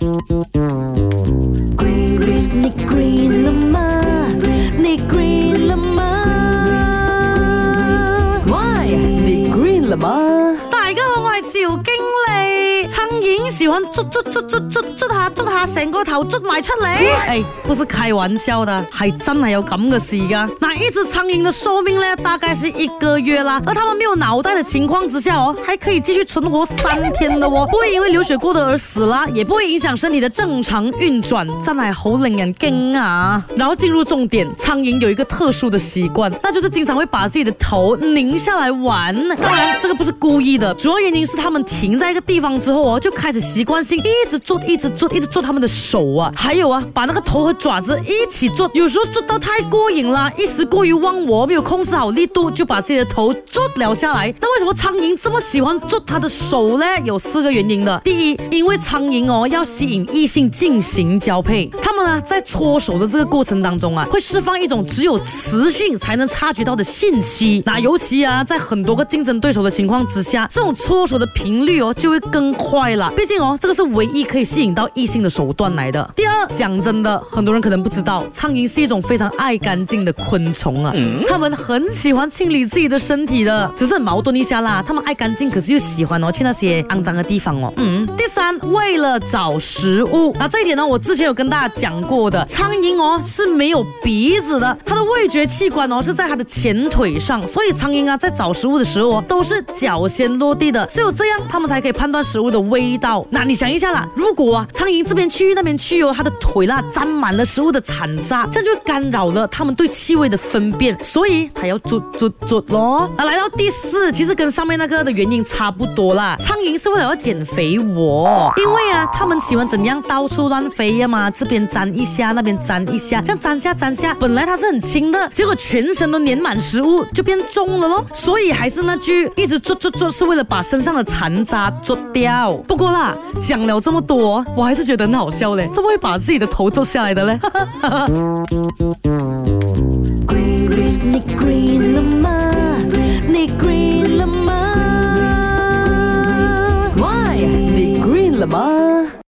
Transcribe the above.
Green, green, ni green la ma, ni green la ma。喂，ni green 啦嘛。大家好，我係趙苍蝇喜欢捉捉捉捉捉捉下捉下，成个头捉埋出嚟。哎，不是开玩笑的，系真系有咁嘅事噶。那一只苍蝇的寿命呢，大概是一个月啦。而它们没有脑袋的情况之下哦，还可以继续存活三天的哦，不会因为流血过多而死啦，也不会影响身体的正常运转，真系好令人惊啊！然后进入重点，苍蝇有一个特殊的习惯，那就是经常会把自己的头拧下来玩当然，这个不是故意的，主要原因是它们停在一个地方之后。我就开始习惯性一直做，一直做，一直做他们的手啊，还有啊，把那个头和爪子一起做。有时候做到太过瘾了，一时过于忘我，没有控制好力度，就把自己的头做了下来。那为什么苍蝇这么喜欢做它的手呢？有四个原因的。第一，因为苍蝇哦要吸引异性进行交配。在搓手的这个过程当中啊，会释放一种只有雌性才能察觉到的信息。那尤其啊，在很多个竞争对手的情况之下，这种搓手的频率哦就会更快了。毕竟哦，这个是唯一可以吸引到异性的手段来的。第二，讲真的，很多人可能不知道，苍蝇是一种非常爱干净的昆虫啊，他们很喜欢清理自己的身体的。只是矛盾一下啦，他们爱干净，可是又喜欢哦去那些肮脏的地方哦。嗯。第三，为了找食物。那这一点呢，我之前有跟大家讲。讲过的苍蝇哦是没有鼻子的，它的味觉器官哦是在它的前腿上，所以苍蝇啊在找食物的时候哦都是脚先落地的，只有这样它们才可以判断食物的味道。那你想一下啦，如果苍蝇这边去那边去哦，它的腿啦沾满了食物的残渣，这就干扰了它们对气味的分辨，所以还要做做做咯。那来到第四，其实跟上面那个的原因差不多啦，苍蝇是为了要减肥哦，因为啊它们喜欢怎样到处乱飞呀嘛，这边长。粘一下那边粘一下，这样粘下粘下，本来它是很轻的，结果全身都粘满食物，就变重了咯。所以还是那句，一直做做做是为了把身上的残渣做掉。不过啦，讲了这么多，我还是觉得很好笑嘞，怎么会把自己的头做下来的嘞？